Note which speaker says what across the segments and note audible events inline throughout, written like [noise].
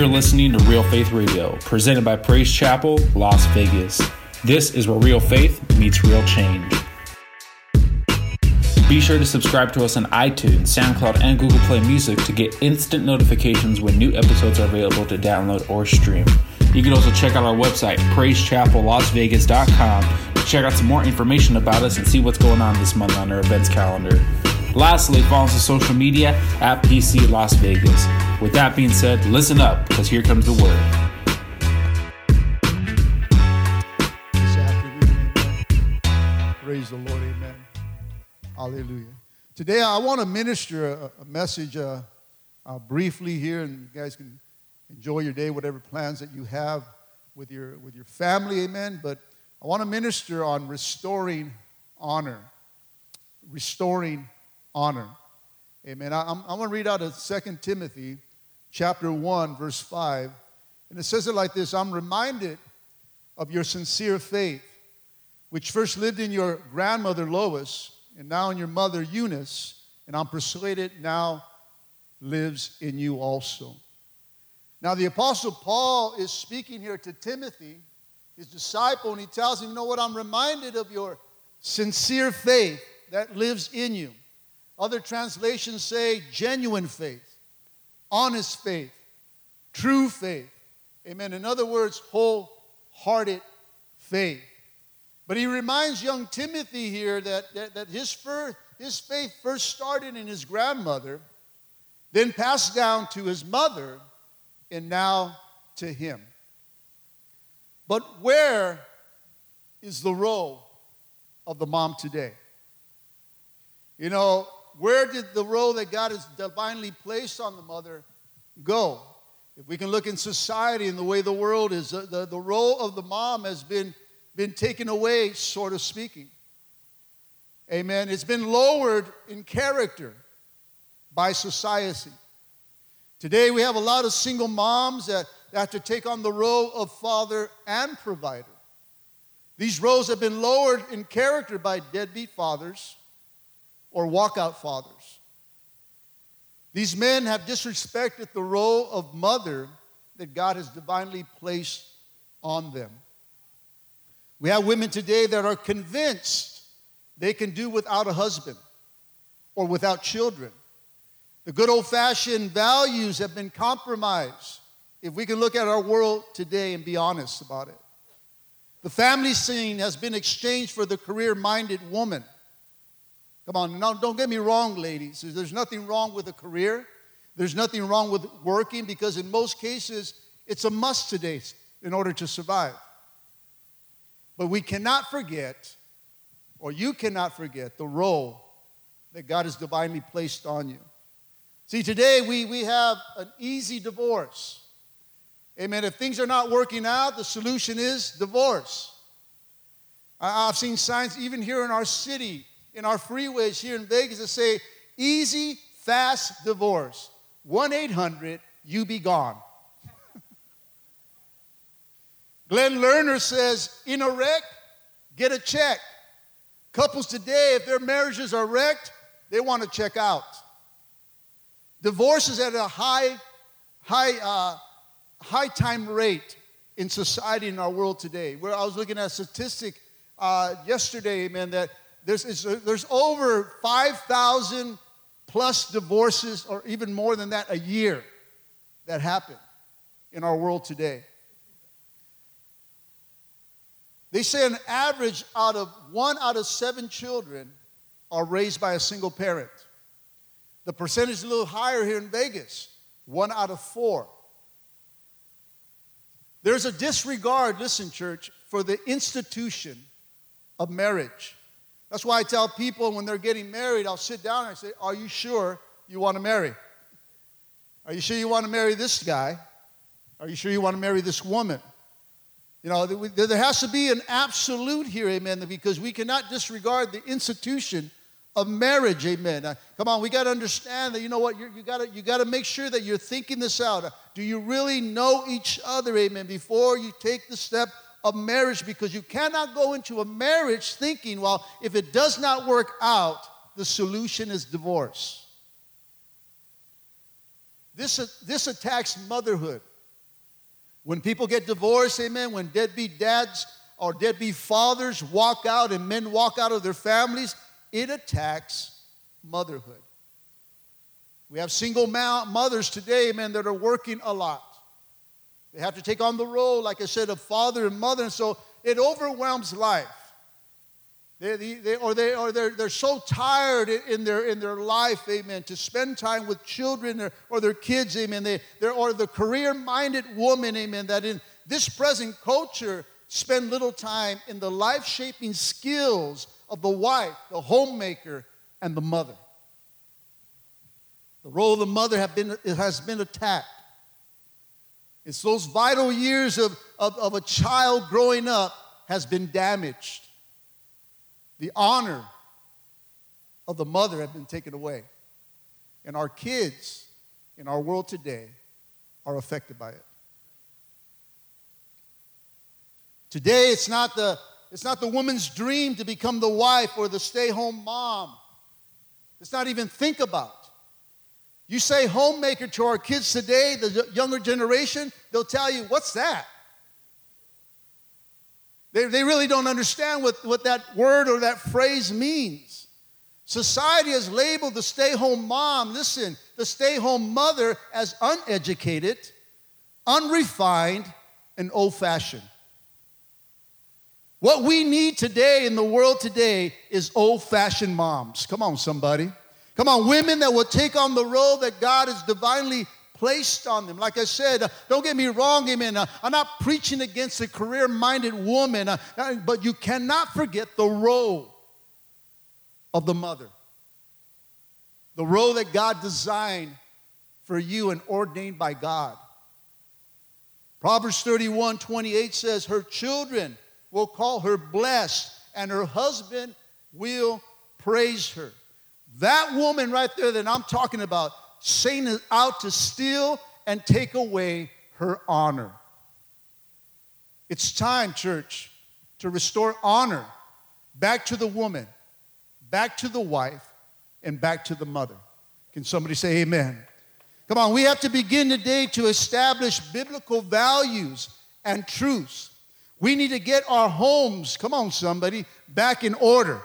Speaker 1: You're listening to Real Faith Radio, presented by Praise Chapel, Las Vegas. This is where real faith meets real change. Be sure to subscribe to us on iTunes, SoundCloud, and Google Play Music to get instant notifications when new episodes are available to download or stream. You can also check out our website, praisechapellasvegas.com, to check out some more information about us and see what's going on this month on our events calendar. Lastly, follow us on social media at PC Las Vegas. With that being said, listen up because here comes the word.
Speaker 2: Praise the Lord. Amen. Hallelujah. Today, I want to minister a, message uh, uh, briefly here, and you guys can enjoy your day, whatever plans that you have with your, with your family. Amen. But I want to minister on restoring honor. Restoring honor. Amen. I, I'm, I'm going to read out of 2 Timothy chapter 1, verse 5. And it says it like this I'm reminded of your sincere faith, which first lived in your grandmother Lois, and now in your mother Eunice, and I'm persuaded now lives in you also. Now, the Apostle Paul is speaking here to Timothy, his disciple, and he tells him, You know what? I'm reminded of your sincere faith that lives in you. Other translations say genuine faith, honest faith, true faith. Amen. In other words, wholehearted faith. But he reminds young Timothy here that, that, that his, first, his faith first started in his grandmother, then passed down to his mother, and now to him. But where is the role of the mom today? You know, where did the role that God has divinely placed on the mother go? If we can look in society and the way the world is, the, the, the role of the mom has been, been taken away, sort of speaking. Amen. It's been lowered in character by society. Today we have a lot of single moms that have to take on the role of father and provider. These roles have been lowered in character by deadbeat fathers or walkout fathers. These men have disrespected the role of mother that God has divinely placed on them. We have women today that are convinced they can do without a husband or without children. The good old fashioned values have been compromised if we can look at our world today and be honest about it. The family scene has been exchanged for the career minded woman. Come on, now don't get me wrong, ladies. There's nothing wrong with a career. There's nothing wrong with working because in most cases it's a must today in order to survive. But we cannot forget, or you cannot forget, the role that God has divinely placed on you. See, today we, we have an easy divorce. Amen. If things are not working out, the solution is divorce. I've seen signs even here in our city in our freeways here in Vegas that say easy, fast divorce. 1 800, you be gone. [laughs] Glenn Lerner says, in a wreck, get a check. Couples today, if their marriages are wrecked, they want to check out. Divorce is at a high, high, uh, high time rate in society in our world today. Where I was looking at a statistic uh, yesterday, man, that there's, uh, there's over 5,000 plus divorces, or even more than that, a year that happen in our world today. They say an average out of one out of seven children are raised by a single parent. The percentage is a little higher here in Vegas, one out of four. There's a disregard, listen, church, for the institution of marriage. That's why I tell people when they're getting married, I'll sit down and I say, Are you sure you want to marry? Are you sure you want to marry this guy? Are you sure you want to marry this woman? You know, there has to be an absolute here, amen, because we cannot disregard the institution of marriage, amen. Uh, come on, we got to understand that, you know what, you got to you gotta make sure that you're thinking this out. Do you really know each other, amen, before you take the step of marriage because you cannot go into a marriage thinking, well, if it does not work out, the solution is divorce. This, this attacks motherhood. When people get divorced, amen, when deadbeat dads or deadbeat fathers walk out and men walk out of their families, it attacks motherhood. We have single mothers today, man, that are working a lot. They have to take on the role, like I said, of father and mother, and so it overwhelms life. They, they, or they, or they're, they're so tired in their, in their life, amen, to spend time with children or, or their kids, amen. They, they're, or the career minded woman, amen, that in this present culture spend little time in the life shaping skills of the wife, the homemaker, and the mother. The role of the mother been, has been attacked. It's those vital years of, of, of a child growing up has been damaged. The honor of the mother have been taken away. And our kids in our world today are affected by it. Today, it's not the, it's not the woman's dream to become the wife or the stay home mom. It's not even think about. You say homemaker to our kids today, the younger generation, they'll tell you, what's that? They, they really don't understand what, what that word or that phrase means. Society has labeled the stay home mom, listen, the stay home mother as uneducated, unrefined, and old fashioned. What we need today in the world today is old fashioned moms. Come on, somebody. Come on, women that will take on the role that God has divinely placed on them. Like I said, uh, don't get me wrong, amen. Uh, I'm not preaching against a career minded woman, uh, but you cannot forget the role of the mother. The role that God designed for you and ordained by God. Proverbs 31 28 says, Her children will call her blessed, and her husband will praise her. That woman right there that I'm talking about, Satan is out to steal and take away her honor. It's time, church, to restore honor back to the woman, back to the wife, and back to the mother. Can somebody say amen? Come on, we have to begin today to establish biblical values and truths. We need to get our homes, come on, somebody, back in order.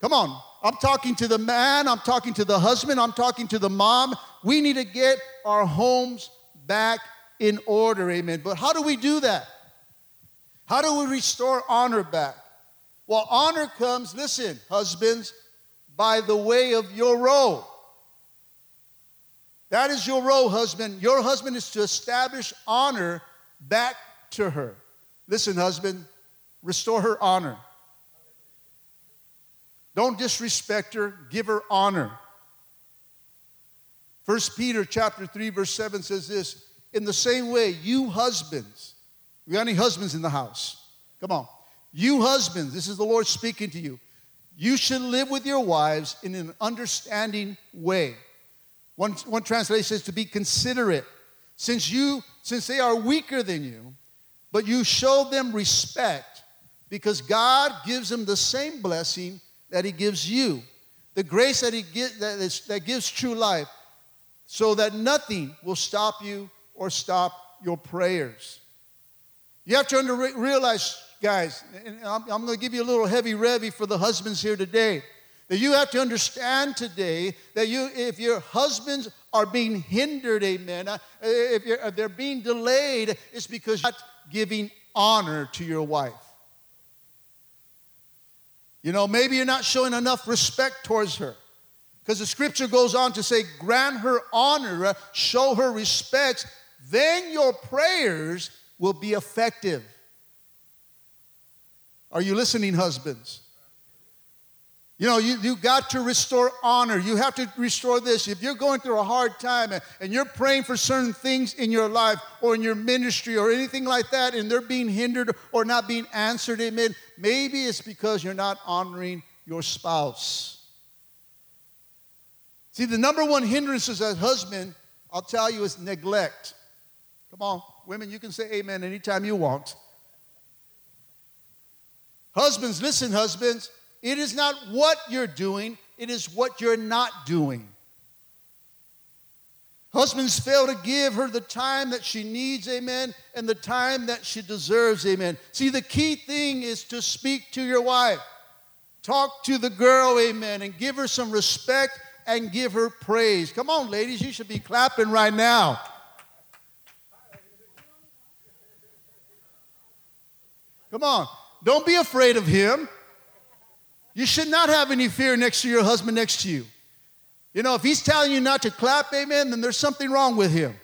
Speaker 2: Come on, I'm talking to the man, I'm talking to the husband, I'm talking to the mom. We need to get our homes back in order, amen. But how do we do that? How do we restore honor back? Well, honor comes, listen, husbands, by the way of your role. That is your role, husband. Your husband is to establish honor back to her. Listen, husband, restore her honor. Don't disrespect her, give her honor. First Peter chapter 3 verse 7 says this, in the same way you husbands, we got any husbands in the house? Come on. You husbands, this is the Lord speaking to you. You should live with your wives in an understanding way. One, one translation says to be considerate. Since you, since they are weaker than you, but you show them respect because God gives them the same blessing that He gives you, the grace that He gives, that, is, that gives true life, so that nothing will stop you or stop your prayers. You have to under- realize, guys, and I'm, I'm going to give you a little heavy revy for the husbands here today. That you have to understand today that you, if your husbands are being hindered, amen, uh, if, if they're being delayed, it's because you're not giving honor to your wife. You know, maybe you're not showing enough respect towards her. Because the scripture goes on to say, grant her honor, show her respect, then your prayers will be effective. Are you listening, husbands? You know, you, you got to restore honor. You have to restore this. If you're going through a hard time and, and you're praying for certain things in your life or in your ministry or anything like that, and they're being hindered or not being answered, amen, maybe it's because you're not honoring your spouse. See, the number one hindrance as a husband, I'll tell you, is neglect. Come on, women, you can say amen anytime you want. Husbands, listen, husbands. It is not what you're doing, it is what you're not doing. Husbands fail to give her the time that she needs, amen, and the time that she deserves, amen. See, the key thing is to speak to your wife. Talk to the girl, amen, and give her some respect and give her praise. Come on, ladies, you should be clapping right now. Come on, don't be afraid of him. You should not have any fear next to your husband next to you. You know, if he's telling you not to clap, amen, then there's something wrong with him.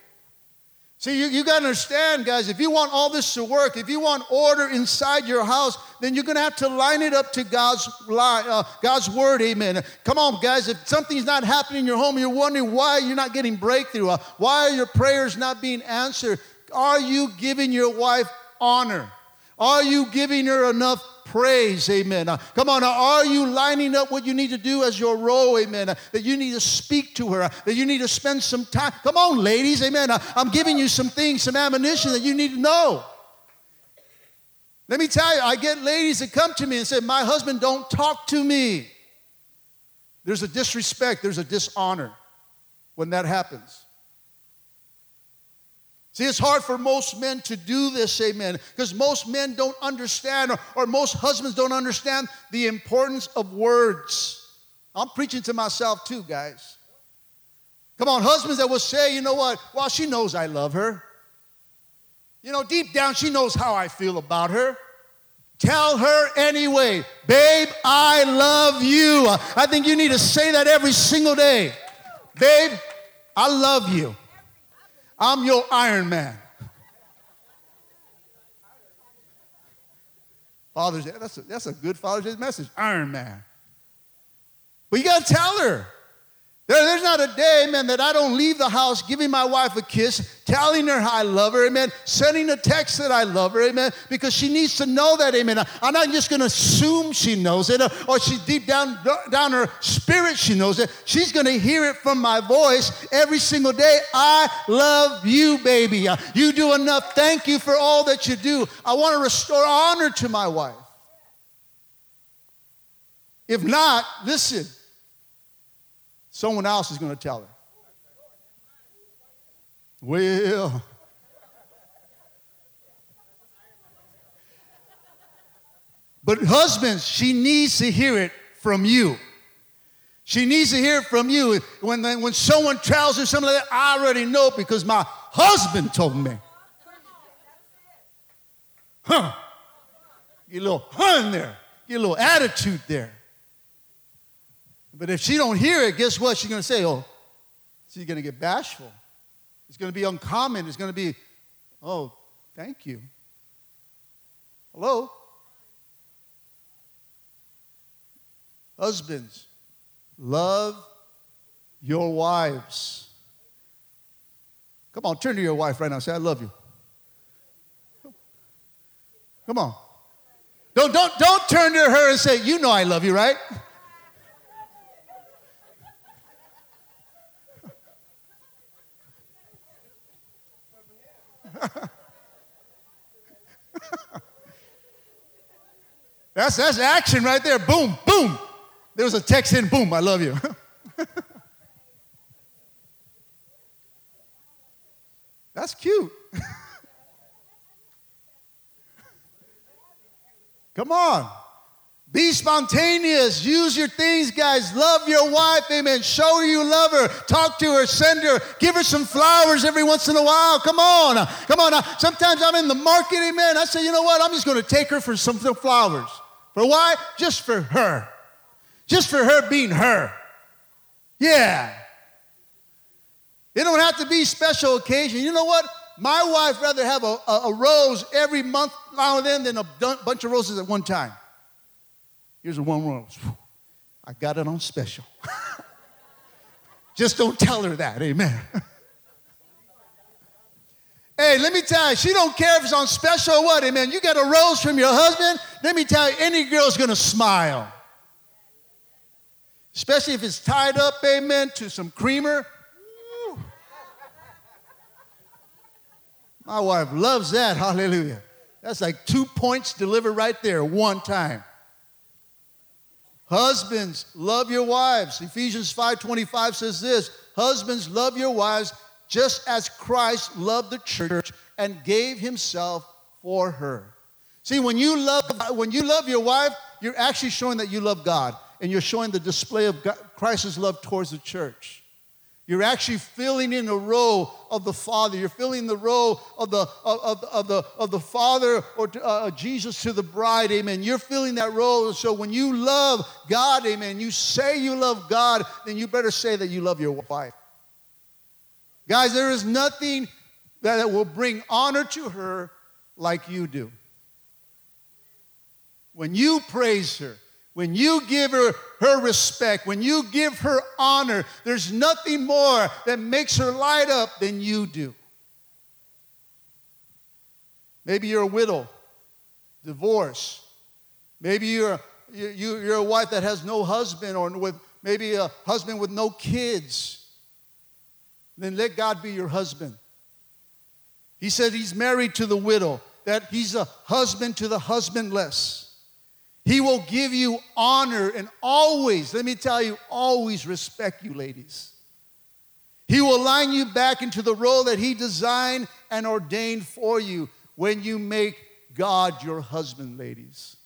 Speaker 2: See, you, you got to understand, guys, if you want all this to work, if you want order inside your house, then you're going to have to line it up to God's, uh, God's word, amen. Come on, guys, if something's not happening in your home, you're wondering why you're not getting breakthrough, uh, why are your prayers not being answered, are you giving your wife honor? Are you giving her enough praise, amen. Uh, come on, are you lining up what you need to do as your role, amen? Uh, that you need to speak to her, uh, that you need to spend some time. Come on, ladies, amen. Uh, I'm giving you some things, some ammunition that you need to know. Let me tell you, I get ladies that come to me and say, My husband don't talk to me. There's a disrespect, there's a dishonor when that happens. See, it's hard for most men to do this, amen, because most men don't understand, or, or, most husbands don't understand the importance of words. I'm preaching to myself too, guys. Come on, husbands that will say, you know what? Well, she knows I love her. You know, deep down, she knows how I feel about her. Tell her anyway, babe, I love you. I think you need to say that every single day. Babe, I love you. I'm your Iron Man. Father's Day, that's a, that's a good Father's Day message. Iron Man. But you got to tell her. There, there's not a day, man, that I don't leave the house giving my wife a kiss, telling her I love her, amen, sending a text that I love her, amen, because she needs to know that, amen. I'm not just going to assume she knows it, or she deep down, down her spirit she knows it. She's going to hear it from my voice every single day. I love you, baby. You do enough. Thank you for all that you do. I want to restore honor to my wife. If not, listen. Someone else is going to tell her. Well, but husbands, she needs to hear it from you. She needs to hear it from you. When, when someone tells her something like that, I already know because my husband told me. Huh. Get a little huh in there. Get a little attitude there. But if she don't hear it, guess what? She's going to say, oh, she's going to get bashful. It's going to be uncommon. It's going to be, oh, thank you. Hello? Husbands, love your wives. Come on, turn to your wife right now. Say, I love you. Come on. Don't, don't, don't turn to her and say, You know I love you, right? That's, that's action right there. Boom, boom. There was a text in, boom, I love you. [laughs] that's cute. [laughs] Come on. Be spontaneous. Use your things, guys. Love your wife. Amen. Show her you love her. Talk to her. Send her. Give her some flowers every once in a while. Come on. Come on. Sometimes I'm in the market. Amen. I say, you know what? I'm just going to take her for some flowers. For why? Just for her. Just for her being her. Yeah. It don't have to be special occasion. You know what? My wife rather have a, a, a rose every month now and then than a bunch of roses at one time. Here's a one rose. I got it on special. [laughs] Just don't tell her that. Amen. [laughs] hey, let me tell you, she don't care if it's on special or what. Amen. You get a rose from your husband, let me tell you, any girl's gonna smile. Especially if it's tied up, amen, to some creamer. My wife loves that. [laughs] Hallelujah. That's like two points delivered right there, one time. Husbands, love your wives. Ephesians 5:25 says this, husbands, love your wives just as Christ loved the church and gave himself for her. See, when you love when you love your wife, you're actually showing that you love God and you're showing the display of God, Christ's love towards the church. You're actually filling in the role of the Father. You're filling the role of the, of, of, of the, of the Father or uh, Jesus to the bride, amen. You're filling that role. So when you love God, amen, you say you love God, then you better say that you love your wife. Guys, there is nothing that will bring honor to her like you do. When you praise her, when you give her her respect, when you give her honor, there's nothing more that makes her light up than you do. Maybe you're a widow, divorce. Maybe you're, you, you're a wife that has no husband, or with maybe a husband with no kids. Then let God be your husband. He said he's married to the widow, that he's a husband to the husbandless. He will give you honor and always, let me tell you, always respect you, ladies. He will line you back into the role that He designed and ordained for you when you make God your husband, ladies.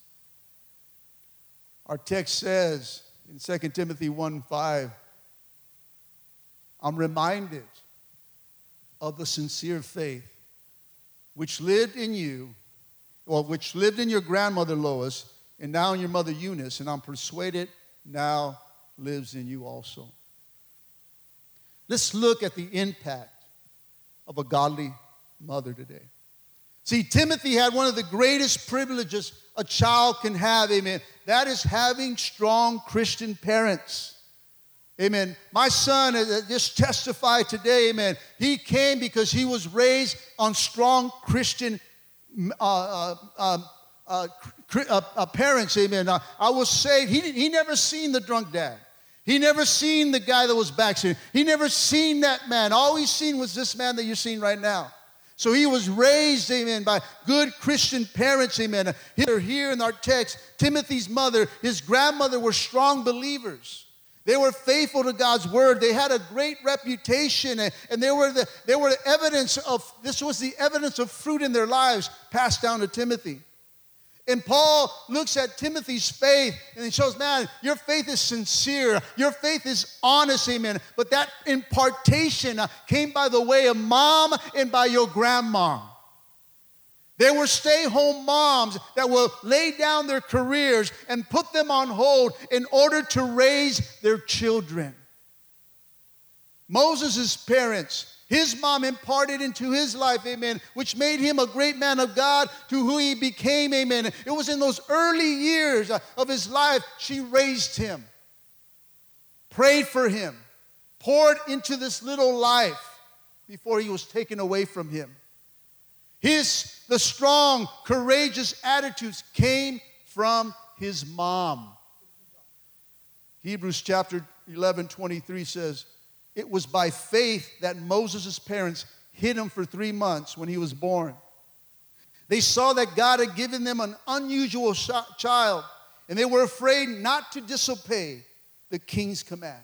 Speaker 2: Our text says in 2 Timothy 1 5, I'm reminded of the sincere faith which lived in you, or which lived in your grandmother Lois and now in your mother Eunice, and I'm persuaded now lives in you also. Let's look at the impact of a godly mother today. See, Timothy had one of the greatest privileges a child can have, amen. That is having strong Christian parents. Amen. My son just testified today, amen. He came because he was raised on strong Christian uh, uh, uh, uh uh, uh, parents, amen. Uh, I was saved. He, he never seen the drunk dad. He never seen the guy that was backsliding. He never seen that man. All he seen was this man that you're seeing right now. So he was raised, amen, by good Christian parents, amen. Here, here in our text, Timothy's mother, his grandmother were strong believers. They were faithful to God's word. They had a great reputation, and, they were the they were the evidence of this was the evidence of fruit in their lives passed down to Timothy. And Paul looks at Timothy's faith and he shows, man, your faith is sincere. Your faith is honest, amen. But that impartation uh, came by the way of mom and by your grandma. They were stay home moms that will lay down their careers and put them on hold in order to raise their children. Moses' parents his mom imparted into his life, amen, which made him a great man of God to who he became, amen. It was in those early years of his life she raised him, prayed for him, poured into this little life before he was taken away from him. His the strong, courageous attitudes came from his mom. Hebrews chapter 11, 23 says, it was by faith that Moses' parents hid him for three months when he was born. They saw that God had given them an unusual sh- child, and they were afraid not to disobey the king's command.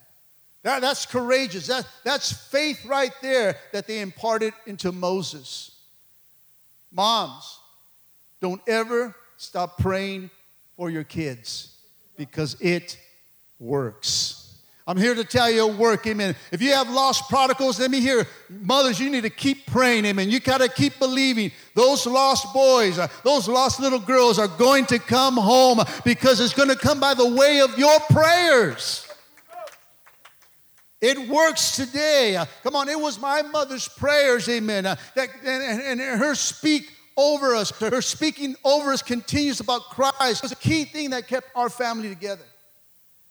Speaker 2: That, that's courageous. That, that's faith right there that they imparted into Moses. Moms, don't ever stop praying for your kids because it works. I'm here to tell you work, amen. If you have lost prodigals, let me hear. Mothers, you need to keep praying, amen. You got to keep believing. Those lost boys, uh, those lost little girls are going to come home because it's going to come by the way of your prayers. It works today. Come on, it was my mother's prayers, amen. Uh, that, and, and, and her speak over us, her speaking over us continues about Christ. Was a key thing that kept our family together.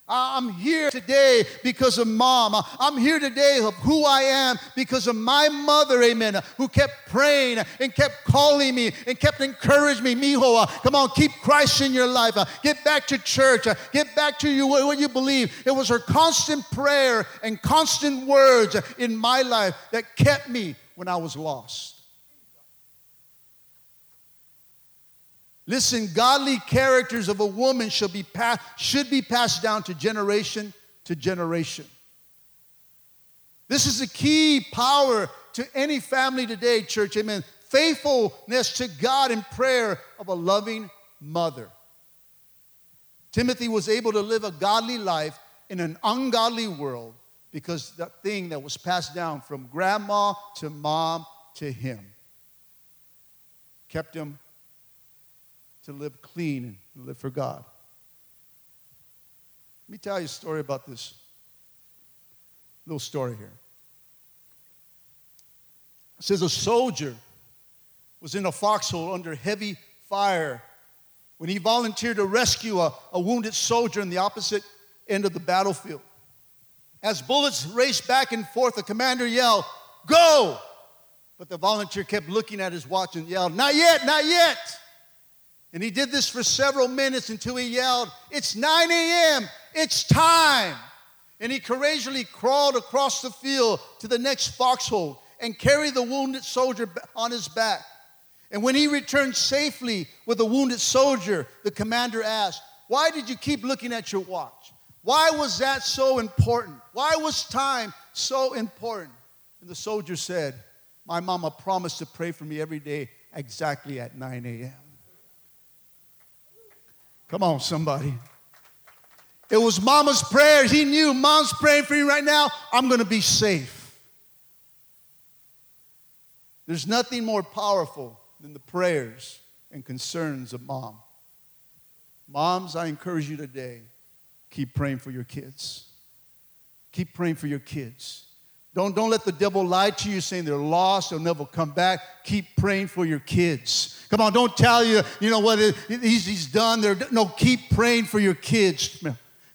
Speaker 2: I'm here today because of mom. I'm here today of who I am because of my mother, amen, who kept praying and kept calling me and kept encouraging me. Mijo, uh, come on, keep Christ in your life. Uh, get back to church. Uh, get back to you, what you believe. It was her constant prayer and constant words in my life that kept me when I was lost. Listen, godly characters of a woman should be, pa- should be passed down to generation to generation. This is the key power to any family today, church. Amen. Faithfulness to God in prayer of a loving mother. Timothy was able to live a godly life in an ungodly world because that thing that was passed down from grandma to mom to him kept him to live clean and live for God. Let me tell you a story about this little story here. It says a soldier was in a foxhole under heavy fire when he volunteered to rescue a, a wounded soldier in the opposite end of the battlefield. As bullets raced back and forth, the commander yelled, Go! But the volunteer kept looking at his watch and yelled, Not yet, not yet. And he did this for several minutes until he yelled, It's 9 a.m., it's time. And he courageously crawled across the field to the next foxhole and carried the wounded soldier on his back. And when he returned safely with the wounded soldier, the commander asked, Why did you keep looking at your watch? Why was that so important? Why was time so important? And the soldier said, My mama promised to pray for me every day exactly at 9 a.m. Come on, somebody. It was mama's prayers. He knew mom's praying for you right now. I'm going to be safe. There's nothing more powerful than the prayers and concerns of mom. Moms, I encourage you today keep praying for your kids. Keep praying for your kids. Don't, don't let the devil lie to you saying they're lost, they'll never come back. Keep praying for your kids. Come on, don't tell you, you know what, he's, he's done. They're, no, keep praying for your kids.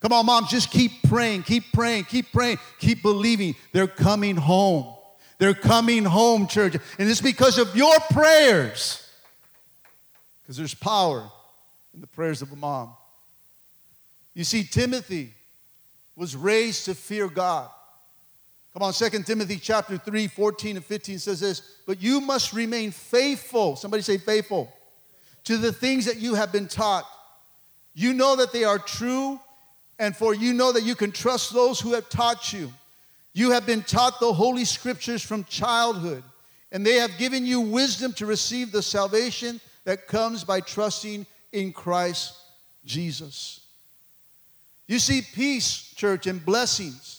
Speaker 2: Come on, mom, just keep praying, keep praying, keep praying, keep believing. They're coming home. They're coming home, church. And it's because of your prayers. Because there's power in the prayers of a mom. You see, Timothy was raised to fear God. Come on, 2 Timothy chapter 3, 14 and 15 says this, but you must remain faithful. Somebody say faithful. To the things that you have been taught. You know that they are true, and for you know that you can trust those who have taught you. You have been taught the holy scriptures from childhood, and they have given you wisdom to receive the salvation that comes by trusting in Christ Jesus. You see, peace, church, and blessings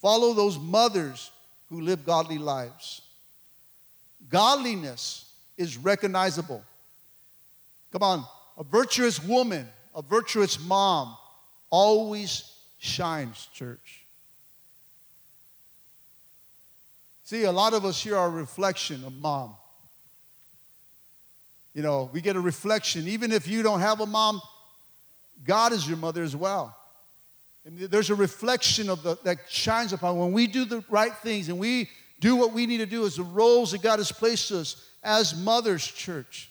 Speaker 2: follow those mothers who live godly lives. Godliness is recognizable. Come on, a virtuous woman, a virtuous mom always shines, church. See, a lot of us here are a reflection of mom. You know, we get a reflection. Even if you don't have a mom, God is your mother as well. And there's a reflection of the, that shines upon when we do the right things and we do what we need to do as the roles that God has placed us as mothers, church.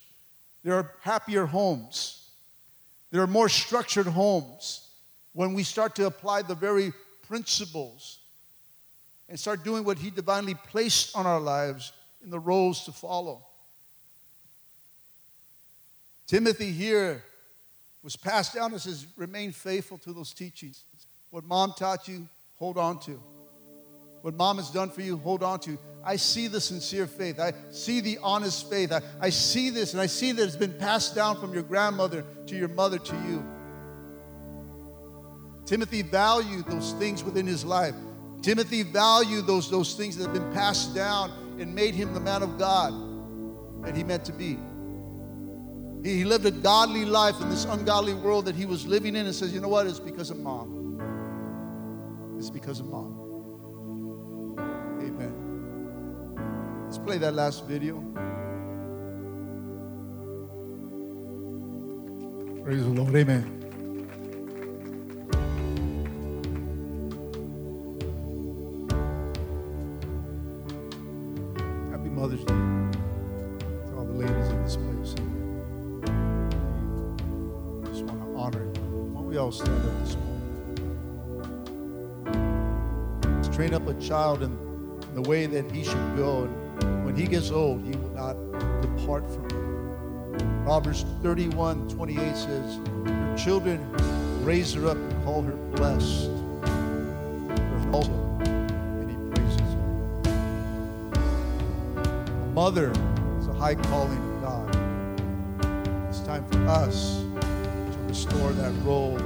Speaker 2: There are happier homes. There are more structured homes when we start to apply the very principles and start doing what He divinely placed on our lives in the roles to follow. Timothy here was passed down and says, remain faithful to those teachings. What mom taught you, hold on to. What mom has done for you, hold on to. I see the sincere faith. I see the honest faith. I, I see this and I see that it's been passed down from your grandmother to your mother to you. Timothy valued those things within his life. Timothy valued those, those things that have been passed down and made him the man of God that he meant to be. He, he lived a godly life in this ungodly world that he was living in and says, you know what? It's because of mom. It's because of mom. Amen. Let's play that last video. Praise the Lord. Amen. child in the way that he should go. And when he gets old, he will not depart from you. Proverbs 31 28 says, "Your children raise her up and call her blessed. Her and he praises her. A mother is a high calling of God. It's time for us to restore that role